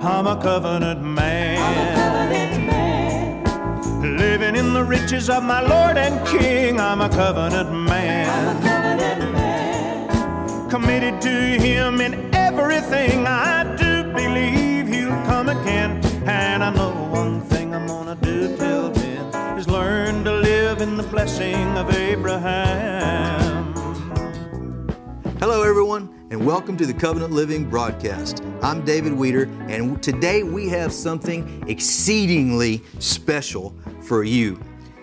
I'm a covenant man. I'm a covenant man. Living in the riches of my Lord and King, I'm a covenant man. I'm a covenant man. Committed to Him in everything I do, believe He'll come again. And I know one thing I'm gonna do till then is learn to live in the blessing of Abraham. Hello, everyone, and welcome to the Covenant Living broadcast. I'm David Weeder, and today we have something exceedingly special for you.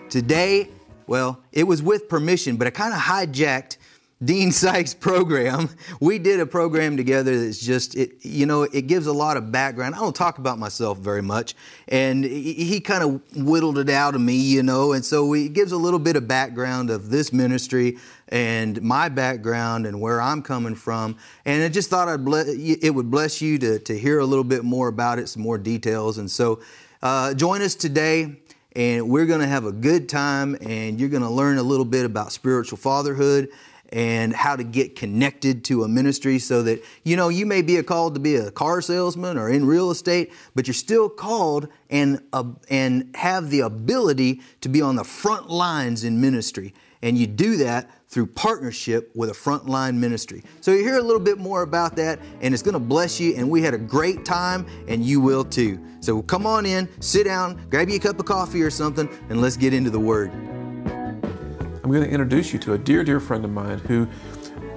Today, well, it was with permission, but I kind of hijacked Dean Sykes' program. We did a program together that's just, it, you know, it gives a lot of background. I don't talk about myself very much, and he, he kind of whittled it out of me, you know, and so it gives a little bit of background of this ministry and my background and where I'm coming from. And I just thought I'd ble- it would bless you to, to hear a little bit more about it, some more details. And so uh, join us today and we're going to have a good time and you're going to learn a little bit about spiritual fatherhood and how to get connected to a ministry so that you know you may be called to be a car salesman or in real estate but you're still called and uh, and have the ability to be on the front lines in ministry and you do that through partnership with a frontline ministry. So you hear a little bit more about that, and it's going to bless you. And we had a great time, and you will too. So come on in, sit down, grab you a cup of coffee or something, and let's get into the Word. I'm going to introduce you to a dear, dear friend of mine who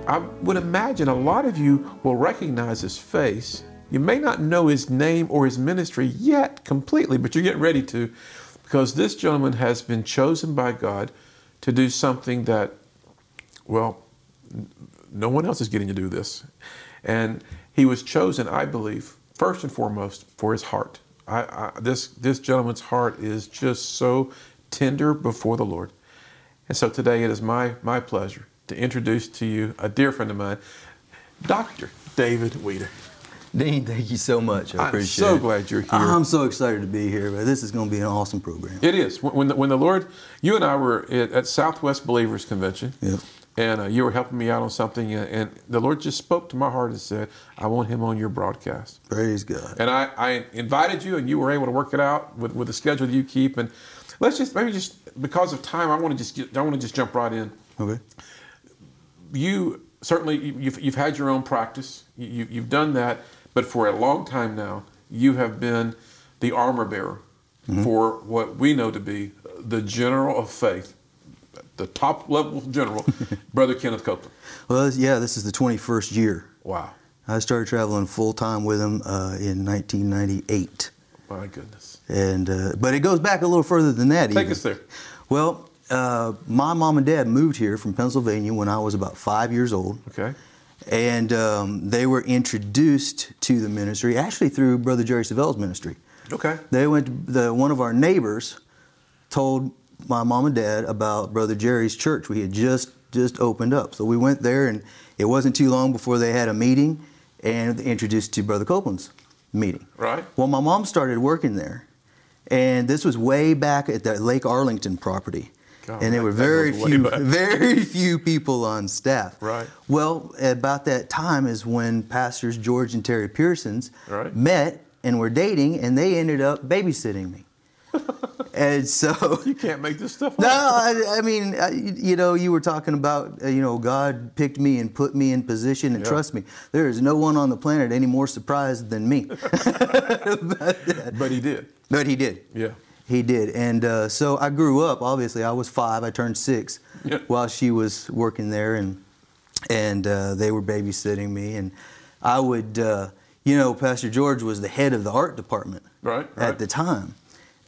I would imagine a lot of you will recognize his face. You may not know his name or his ministry yet completely, but you're getting ready to because this gentleman has been chosen by God to do something that, well, no one else is getting to do this. And he was chosen, I believe, first and foremost for his heart. I, I, this, this gentleman's heart is just so tender before the Lord. And so today it is my, my pleasure to introduce to you a dear friend of mine, Dr. David Weeder. Dean, thank you so much. I I'm appreciate so it. glad you're here. I'm so excited to be here, but this is going to be an awesome program. It is. When the, when the Lord, you and I were at, at Southwest Believers Convention, Yep. And uh, you were helping me out on something, and, and the Lord just spoke to my heart and said, I want him on your broadcast. Praise God. And I, I invited you, and you were able to work it out with, with the schedule that you keep. And let's just maybe just because of time, I want to just get, I want to just jump right in. Okay. You certainly you've, you've had your own practice. You, you've done that, but for a long time now, you have been the armor bearer for what we know to be the general of faith, the top level general, Brother Kenneth Copeland. Well, yeah, this is the 21st year. Wow, I started traveling full time with him uh, in 1998. my goodness. And uh, but it goes back a little further than that. Take even. us there. Well, uh, my mom and dad moved here from Pennsylvania when I was about five years old, Okay. and um, they were introduced to the ministry actually through Brother Jerry Savelle's ministry. Okay. They went. To the one of our neighbors told my mom and dad about Brother Jerry's church. We had just just opened up, so we went there, and it wasn't too long before they had a meeting and introduced to Brother Copeland's meeting. Right. Well, my mom started working there, and this was way back at the Lake Arlington property. God, and there were very few, very few people on staff. Right. Well, about that time is when pastors George and Terri Pearsons Right. met and were dating, and they ended up babysitting me. and so, You can't make this stuff up. no, I, I mean, I, you know, you were talking about, uh, you know, God picked me and put me in position and Yeah. trust me. There is no one on the planet any more surprised than me. But he did. But he did. Yeah. He did. And uh, so I grew up, obviously, I was five, I turned six Yeah. while she was working there, and, and uh, they were babysitting me. And I would, uh, you know, Pastor George was the head of the art department Right, right. at the time.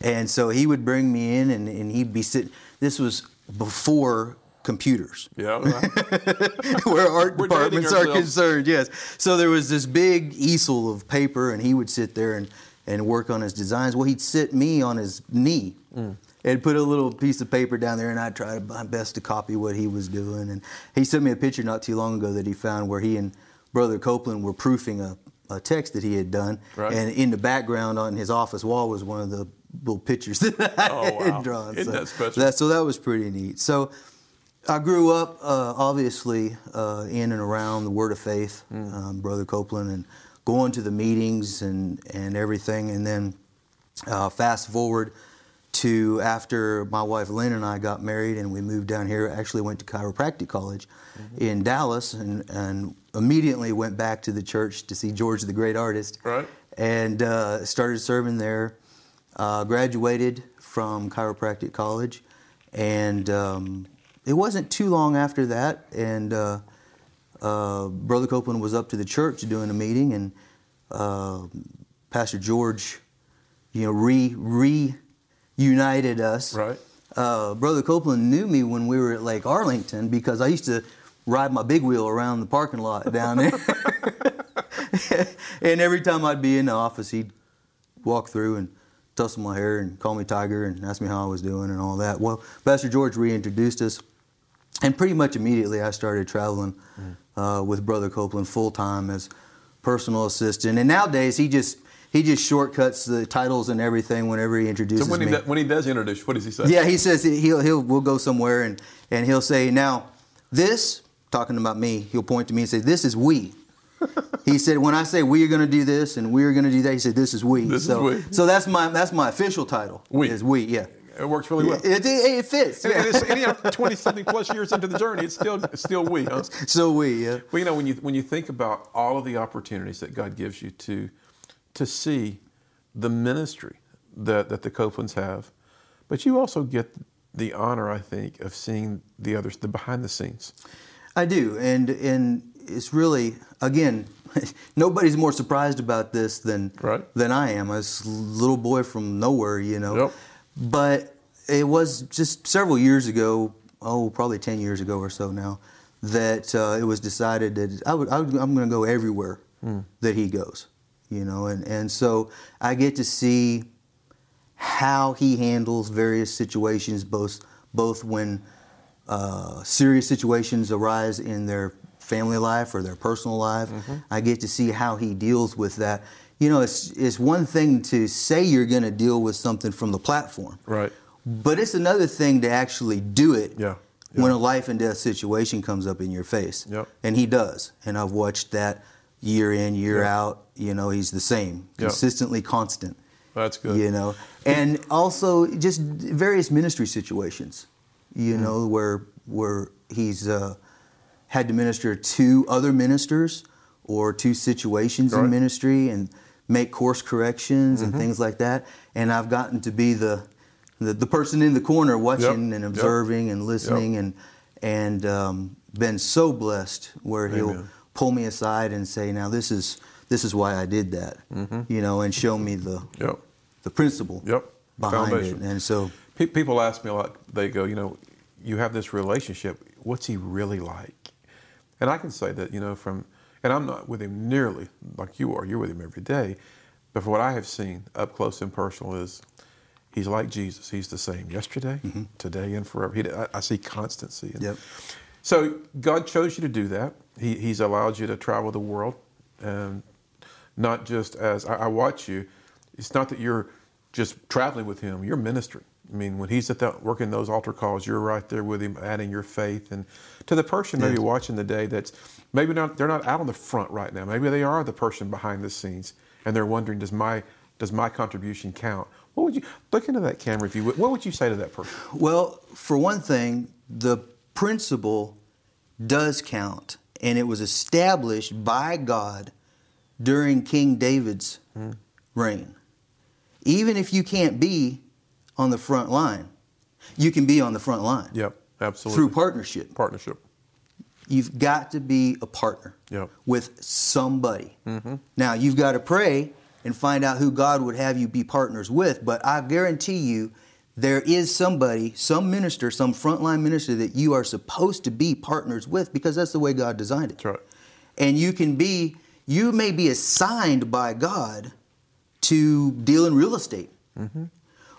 And so he would bring me in, and, and he'd be sitting. This was before computers. Yeah. Right. where art departments are concerned, yes. So there was this big easel of paper, and he would sit there and, and work on his designs. Well, he'd sit me on his knee Mm. and put a little piece of paper down there, and I'd try my best to copy what he was doing. And he sent me a picture not too long ago that he found where he and Brother Copeland were proofing a, a text that he had done. Right. And in the background on his office wall was one of the little pictures that I Oh, had wow. drawn. Isn't so that special? That, so that was pretty neat. So I grew up, uh, obviously, uh, in and around the Word of Faith, Mm. um, Brother Copeland, and going to the meetings and and everything. And then uh, fast forward to after my wife Lynn and I got married and we moved down here. Actually, went to chiropractic college in Dallas and and immediately went back to the church to see George the Great Artist. Right. And uh, started serving there. Uh, graduated from chiropractic college, and um, it wasn't too long after that. And uh, uh, Brother Copeland was up to the church doing a meeting, and uh, Pastor George, you know, re reunited us. Right. Uh, Brother Copeland knew me when we were at Lake Arlington because I used to ride my big wheel around the parking lot down there. and every time I'd be in the office, he'd walk through and tussle my hair and call me Tiger and ask me how I was doing and all that. Well, Pastor George reintroduced us, and pretty much immediately I started traveling uh, with Brother Copeland full time as personal assistant. And nowadays he just he just shortcuts the titles and everything whenever he introduces So when he, me. do, when he does introduce, what does he say? Yeah, he says he'll he'll we'll go somewhere and and he'll say now this talking about me. He'll point to me and say this is we. He said when I say we are going to do this and we are going to do that, he said this is we. This is so we. so that's my that's my official title. We. is we. Yeah. It works really well. It, it, it fits. And, yeah. and it's, and, you know, 20 something plus years into the journey, it's still, it's still we, huh? so we. Yeah. Well, you know, when you when you think about all of the opportunities that God gives you to to see the ministry that that the Copelands have, but you also get the honor, I think, of seeing the others, the behind the scenes. I do, and and it's really again, nobody's more surprised about this than Right. than I am. A little boy from nowhere, you know. Yep. But it was just several years ago, oh, probably ten years ago or so now, that uh, it was decided that I would, I would I'm going to go everywhere that he goes, you know, and and so I get to see how he handles various situations, both both when uh, serious situations arise in their family life or their personal life. I get to see how he deals with that. You know, it's it's one thing to say you're going to deal with something from the platform, Right. but it's another thing to actually do it. Yeah, When a life and death situation comes up in your face, Yep. and he does, and I've watched that year in, year Yeah. out. You know, he's the same, Yeah. consistently constant That's good. you know and also just various ministry situations you Mm-hmm. know where where he's uh, had to minister to other ministers or to situations Right. in ministry and make course corrections Mm-hmm. and things like that and i've gotten to be the the, the person in the corner watching Yep. and Yep. observing and listening and and um, been so blessed where he'll pull me aside and say now this is this is why i did that you know and show me the Yep. the principle Yep. behind Foundation. it. And so, Pe- People ask me a lot. They go, you know, you have this relationship. What's he really like? And I can say that, you know, from, and I'm not with him nearly like you are. You're with him every day. But from what I have seen up close and personal is, he's like Jesus. He's the same yesterday, mm-hmm. today, and forever. He, I, I see constancy. Yep. So God chose you to do that. He, he's allowed you to travel the world, and not just as I, I watch you. It's not that you're just traveling with Him. You're ministering. I mean, when He's at that working those altar calls, you're right there with Him, adding your faith. And to the person maybe Yes. watching the day that's maybe not they're not out on the front right now. Maybe they are the person behind the scenes, and they're wondering, does my does my contribution count? What would you look into that camera if you would? What would you say to that person? well, for one thing, the principle does count, and it was established by God during King David's hmm. reign. Even if you can't be on the front line, you can be on the front line Yep, absolutely. through partnership. partnership. You've got to be a partner Yep. with somebody. Mm-hmm. Now, you've got to pray and find out who God would have you be partners with, but I guarantee you there is somebody, some minister, some frontline minister that you are supposed to be partners with because that's the way God designed it. That's right. And you can be, you may be assigned by God to deal in real estate,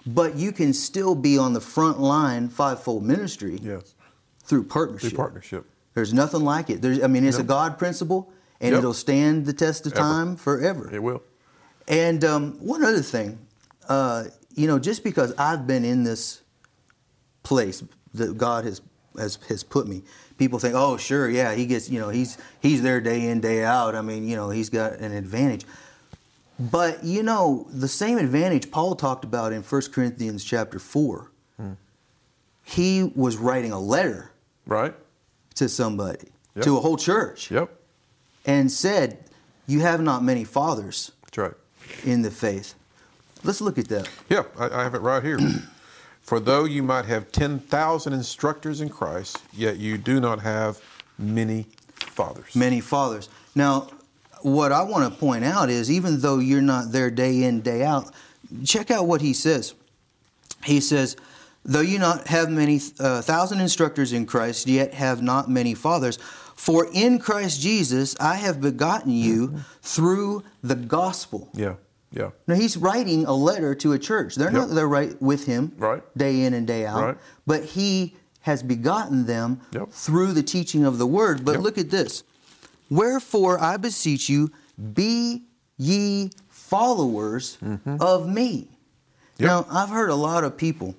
but you can still be on the front line fivefold ministry Yes. through partnership. Through partnership. There's nothing like it. There's, I mean, it's a God principle, and Yep. it'll stand the test of Ever. time forever. It will. And um, one other thing, uh, you know, just because I've been in this place that God has has, has put me. People think, oh, sure, yeah, he gets, you know, he's he's there day in day out. I mean, you know, he's got an advantage. But you know, the same advantage Paul talked about in 1 Corinthians chapter four. Hmm. He was writing a letter Right? to somebody, Yep. to a whole church, Yep. and said, "You have not many fathers That's right. in the faith." Let's look at that. Yeah, I, I have it right here. For though you might have 10,000 instructors in Christ, yet you do not have many fathers. many fathers. Now, what I want to point out is even though you're not there day in, day out, check out what he says. He says, Though you not have many uh, thousand instructors in Christ, yet have not many fathers, for in Christ Jesus I have begotten you through the gospel. Yeah, yeah. Now he's writing a letter to a church. They're not Yep. there right with him Right. day in and day out. Right. But he has begotten them Yep. through the teaching of the word. But Yep. look at this. Wherefore I beseech you, be ye followers of me. Mm-hmm. Yep. Now I've heard a lot of people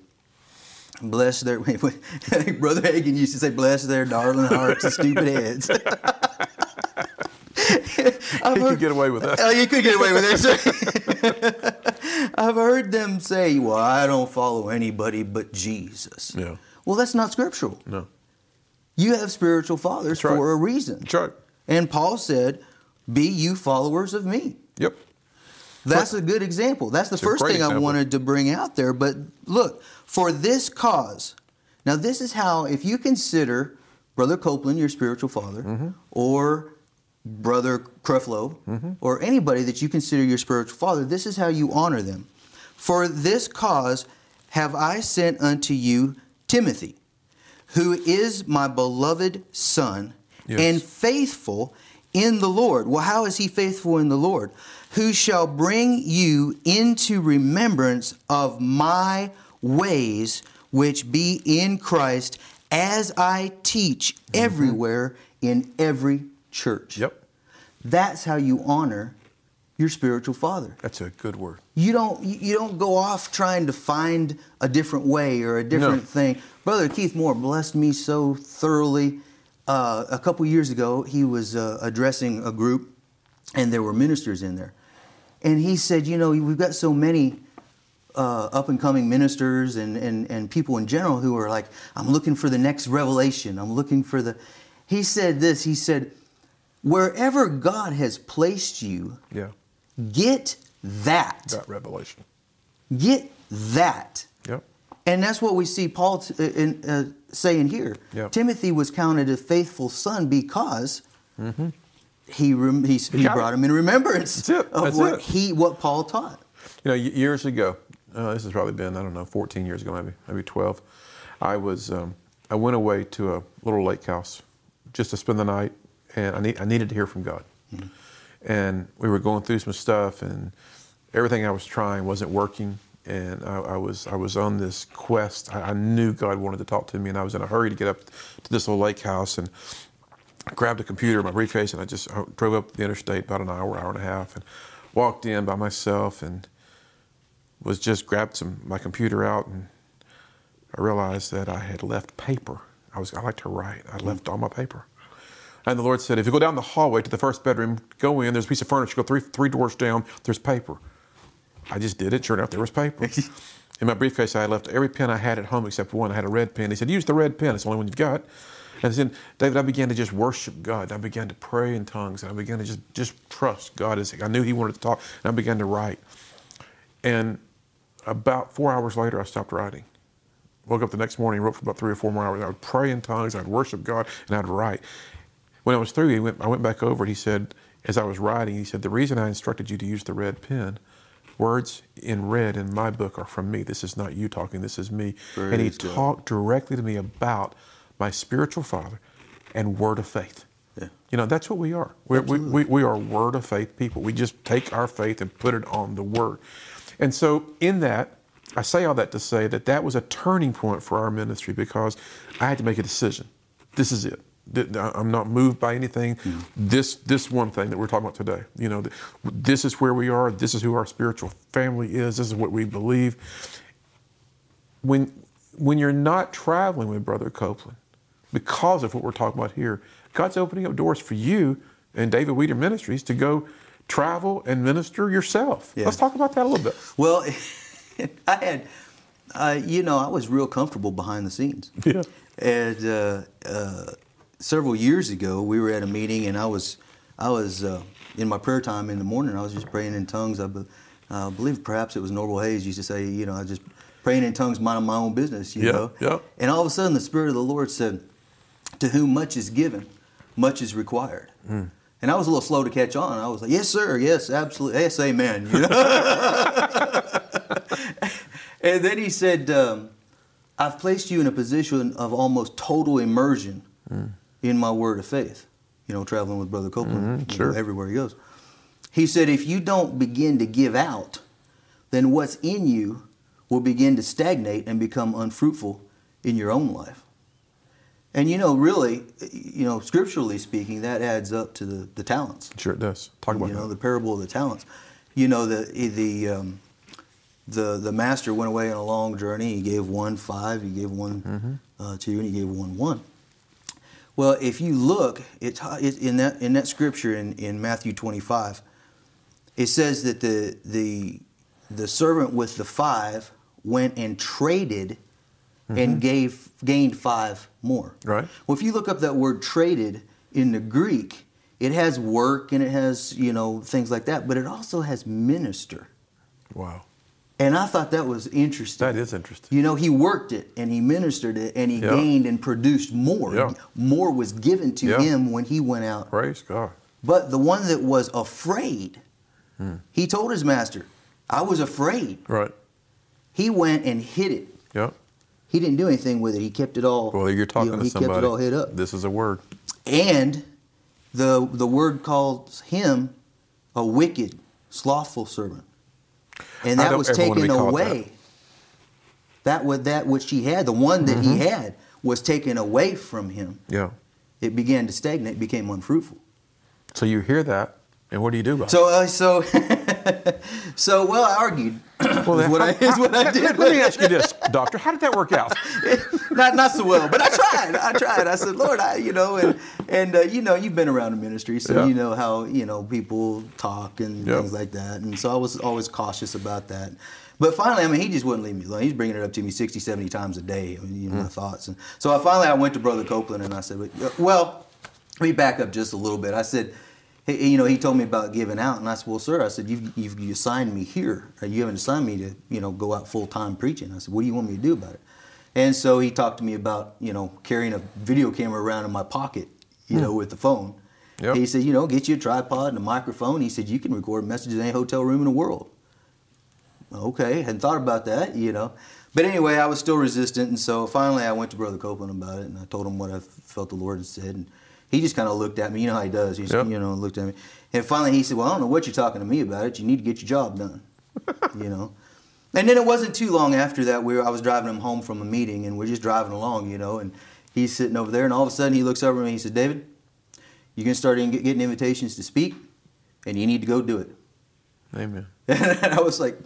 bless their brother Hagin used to say, bless their darling hearts and stupid heads. I've He heard- could get away with that. Oh, you could get away with it. I've heard them say, "Well, I don't follow anybody but Jesus." Yeah. Well, that's not scriptural. No. You have spiritual fathers right. for a reason. That's right. And Paul said, "Be you followers of me." Yep. That's a good example. That's the It's first thing I wanted to bring out there. But look, for this cause, now this is how, if you consider Brother Copeland your spiritual father, Mm-hmm. or Brother Creflo, or anybody that you consider your spiritual father, this is how you honor them. For this cause have I sent unto you Timothy, who is my beloved son Yes. and faithful in the Lord. Well, how is he faithful in the Lord? Who shall bring you into remembrance of my ways, which be in Christ, as I teach mm-hmm. everywhere in every church. Yep. That's how you honor your spiritual father. That's a good word. You don't you don't go off trying to find a different way or a different No. thing. Brother Keith Moore blessed me so thoroughly. Uh, a couple years ago, he was uh, addressing a group, and there were ministers in there, and he said, "You know, we've got so many uh, up and coming ministers and, and and people in general who are like, I'm looking for the next revelation. I'm looking for the." He said this. He said, "Wherever God has placed you, Yeah. get that." That revelation. Get that. And that's what we see Paul t- uh, in, uh, saying here. Yep. Timothy was counted a faithful son because he, rem- he, he, Mm-hmm. got it. brought him in remembrance of That's what it. he what Paul taught. You know, years ago, uh, this has probably been I don't know, 14 years ago, maybe, maybe 12. I was um, I went away to a little lake house just to spend the night, and I need I needed to hear from God. And we were going through some stuff, and everything I was trying wasn't working. And I, I was I was on this quest. I, I knew God wanted to talk to me, and I was in a hurry to get up to this little lake house and grabbed a computer, my briefcase, and I just drove up the interstate about an hour, hour and a half, and walked in by myself and was just grabbed some my computer out and I realized that I had left paper. I was I like to write. I left all my paper. And the Lord said, if you go down the hallway to the first bedroom, go in, there's a piece of furniture, go three three doors down, there's paper. I just did it. Sure enough, there was paper. In my briefcase, I had left every pen I had at home except one. I had a red pen. He said, use the red pen. It's the only one you've got. And then, David, I began to just worship God. I began to pray in tongues. And I began to just, just trust God. As I knew He wanted to talk. And I began to write. And about four hours later, I stopped writing. Woke up the next morning, wrote for about three or four more hours. I would pray in tongues, I'd worship God, and I'd write. When I was through, he went, I went back over it. He said, as I was writing, he said, The reason I instructed you to use the red pen, words in red in my book are from me. This is not you talking, this is me. and he God. talked directly to me about my spiritual father and word of faith. Yeah. You know, that's what we are. We, we, we are word of faith people. We just take our faith and put it on the word. And so, in that, I say all that to say that that was a turning point for our ministry because I had to make a decision. This is it. I'm not moved by anything. This this one thing that we're talking about today. You know, this is where we are. This is who our spiritual family is. This is what we believe. When when you're not traveling with Brother Copeland, because of what we're talking about here. God's opening up doors for you and David Weeder Ministries to go travel and minister yourself. Yeah. Let's talk about that a little bit. Well, I had, uh, you know, I was real comfortable behind the scenes. Yeah. And uh, uh, several years ago, we were at a meeting, and I was, I was uh, in my prayer time in the morning. I was just praying in tongues. I be, uh, believe perhaps it was Norval Hayes used to say, you know, I just praying in tongues, minding my own business. You know. And all of a sudden, the Spirit of the Lord said, "To whom much is given, much is required." Hmm. And I was a little slow to catch on. I was like, "Yes, sir. Yes, absolutely. Yes, amen." You know? and then he said, um, I've placed you in a position of almost total immersion in my word of faith. You know, traveling with Brother Copeland know, sure. everywhere he goes. He said, if you don't begin to give out, then what's in you will begin to stagnate and become unfruitful in your own life. And you know, really, you know, scripturally speaking, that adds up to the, the talents Sure it does. Talk about you know that. the parable of the talents you know the the um, the the master went away on a long journey he gave one five he gave one Mm-hmm. uh, two and he gave one one well if you look it, it in that in that scripture in, in matthew 25 it says that the the the servant with the five went and traded and gave gained five more Mm-hmm. Right. well, if you look up that word traded in the Greek, it has work and it has, you know, things like that, but it also has minister. Wow. And I thought that was interesting. That is interesting. You know, he worked it and he ministered it and he Yeah. gained and produced more. Yeah. More was given to Yeah. him when he went out. Praise God. But the one that was afraid, Hmm. he told his master, I was afraid. Right. He went and hid it. Yeah. He didn't do anything with it. He kept it all. Well, you're talking you know, to he somebody. kept it all hid up. This is a word. And the the word calls him a wicked, slothful servant. And that was ever wanna be taken away. That. was that which he had, the one that Mm-hmm. he had, was taken away from him. Yeah. It began to stagnate, became unfruitful. So you hear that, and what do you do about So, uh, so, so, well, I argued. Well, is what I, is what I let, did. let me ask you this, Doctor. How did that work out? not not so well, but I tried. I tried. I said, Lord, I you know, and and uh, you know, you've been around the ministry, so Yeah. you know how you know people talk and Yeah. things like that, and so I was always cautious about that. But finally, I mean, he just wouldn't leave me alone. He's bringing it up to me 60, 70 times a day, I mean, you know, Mm. my thoughts. And so I finally, I went to Brother Copeland and I said, well, let me back up just a little bit. I said, hey, you know, he told me about giving out, and I said, well, sir, I said, you've, you've you assigned me here. You haven't assigned me to, you know, go out full time preaching. I said, what do you want me to do about it? And so he talked to me about, you know, carrying a video camera around in my pocket, you know, hmm. with the phone. Yep. He said, you know, get you a tripod and a microphone. He said, you can record messages in any hotel room in the world. Okay, hadn't thought about that, you know. But anyway, I was still resistant, and so finally I went to Brother Copeland about it, and I told him what I felt the Lord had said, and he just kind of looked at me. You know how he does. He just, Yep. you know, looked at me, and finally he said, "Well, I don't know what you're talking to me about. It. You need to get your job done." you know. And then it wasn't too long after that we were, I was driving him home from a meeting, and we're just driving along, you know, and he's sitting over there, and all of a sudden he looks over at me and he said, "David, you're going to start getting invitations to speak, and you need to go do it." Amen. And I was like,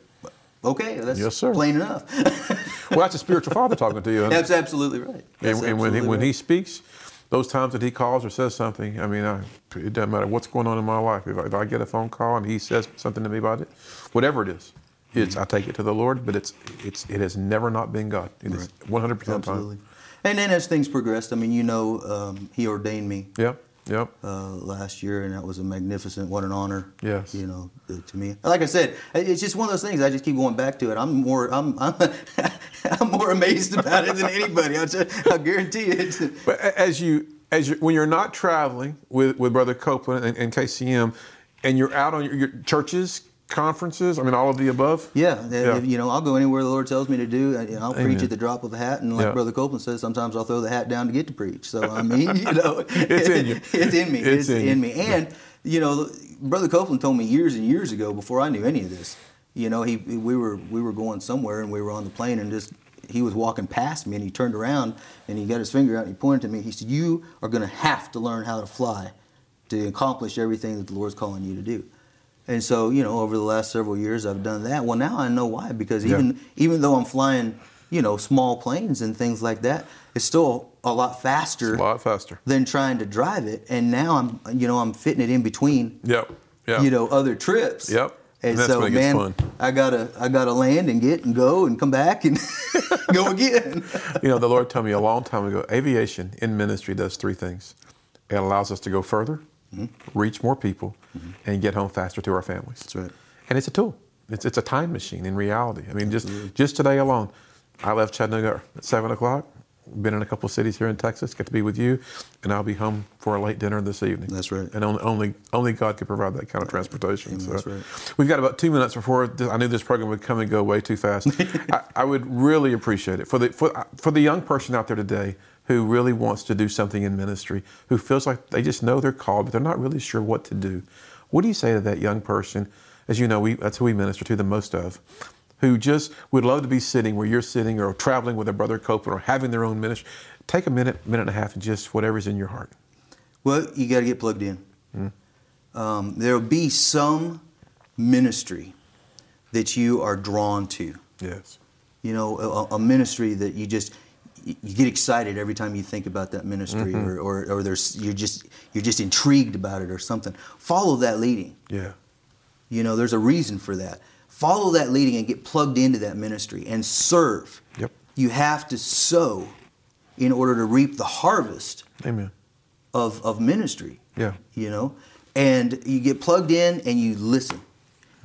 okay, that's Yes, sir. plain enough. Well, that's a spiritual father talking to you. That's absolutely right. That's and, and when, he, absolutely when he speaks, those times that he calls or says something, I mean, I, it doesn't matter what's going on in my life. If I, if I get a phone call and he says something to me about it, whatever it is, it's I take it to the Lord. But it's it's it has never not been God. It is 100 percent Absolutely. time. And then as things progressed, I mean, you know, um, he ordained me Yep. Yep. uh, last year, and that was a magnificent, what an honor. Yes. You know, to to me. Like I said, it's just one of those things. I just keep going back to it. I'm more, I'm, I'm, I'm more amazed about it than anybody. I, just, I guarantee it. But as you as you when you're not traveling with, with Brother Copeland and, and KCM, and you're out on your, your churches, conferences, I mean, all of the above. Yeah, Yeah. you know, I'll go anywhere the Lord tells me to do. I'll Amen. preach at the drop of a hat, and like Yeah. Brother Copeland says, sometimes I'll throw the hat down to get to preach. So I mean, you know, It's in you. it's in me. It's It's, in in, me. And you know, Brother Copeland told me years and years ago, before I knew any of this. You know, he we were we were going somewhere, and we were on the plane, and just he was walking past me, and he turned around, and he got his finger out, and he pointed to me. He said, "You are going to have to learn how to fly, to accomplish everything that the Lord's calling you to do." And so, you know, over the last several years, I've done that. Well, now I know why because Yeah. even even though I'm flying, you know, small planes and things like that, it's still a lot faster A lot faster. than trying to drive it. And now I'm, you know, I'm fitting it in between, Yep. Yep. you know, other trips. Yep. And, And so, when it gets man, fun. I gotta, I gotta land and get and go and come back and go again. You know, the Lord told me a long time ago aviation in ministry does three things it allows us to go further, Mm-hmm. reach more people, and get home faster to our families. That's right. And it's a tool, it's, it's a time machine in reality. I mean, just, just today alone, I left Chattanooga at 7 o'clock. Been in a couple cities here in Texas, get to be with you, and I'll be home for a late dinner this evening. That's right. And only only, only God could provide that kind of transportation. so that's right. We've got about two minutes before th- I knew this program would come and go way too fast. I, I would really appreciate it for the for, for the young person out there today who really wants to do something in ministry, who feels like they just know they're called, but they're not really sure what to do. What do you say to that young person? As you know, we, that's who we minister to the most of, who just would love to be sitting where you're sitting, or traveling with a brother Copeland, or having their own ministry. Take a minute, minute and a half, and just whatever's in your heart. Well, you got to get plugged in. Mm-hmm. Um, there will be some ministry that you are drawn to. Yes. You know, a, a ministry that you just you get excited every time you think about that ministry, Mm-hmm. or, or, or there's you're just you're just intrigued about it or something. Follow that leading. Yeah. You know, there's a reason for that. Follow that leading and get plugged into that ministry and serve. Yep. You have to sow in order to reap the harvest Amen. of, of ministry. Yeah. You know? And you get plugged in and you listen.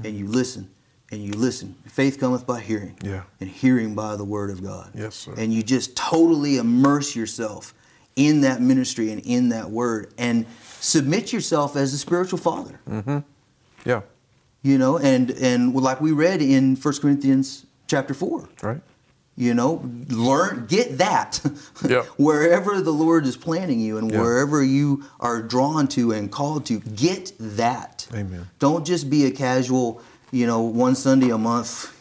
And you listen. And you listen. Faith cometh by hearing. Yeah. And hearing by the word of God. Yes, sir. And you just totally immerse yourself in that ministry and in that word and submit yourself as a spiritual father. Mm-hmm. Yeah. You know, and and like we read in 1 Corinthians chapter 4. Right. You know, learn, get that wherever the Lord is planting you and wherever you are drawn to and called to, get that. Amen. Don't just be a casual, you know, one Sunday a month,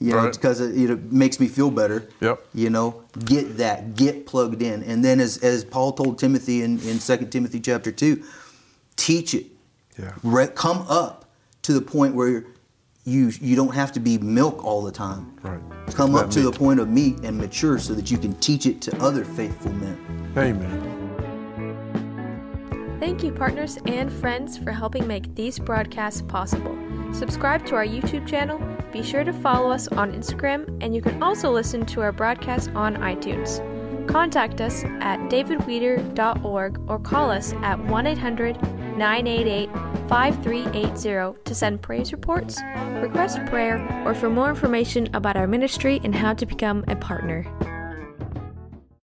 you know, Right. because it, makes me feel better. Yep. You know, get that, get plugged in. And then as, as Paul told Timothy in, in 2 Timothy chapter 2, teach it. Yeah. Re- come up to the point where you you don't have to be milk all the time. Right. Come That up to the point of meat and mature so that you can teach it to other faithful men. Amen. Thank you, partners and friends, for helping make these broadcasts possible. Subscribe to our YouTube channel, be sure to follow us on Instagram, and you can also listen to our broadcasts on iTunes. Contact us at davidweeder.org or call us at 1 800 988 5380 to send praise reports, request prayer, or for more information about our ministry and how to become a partner.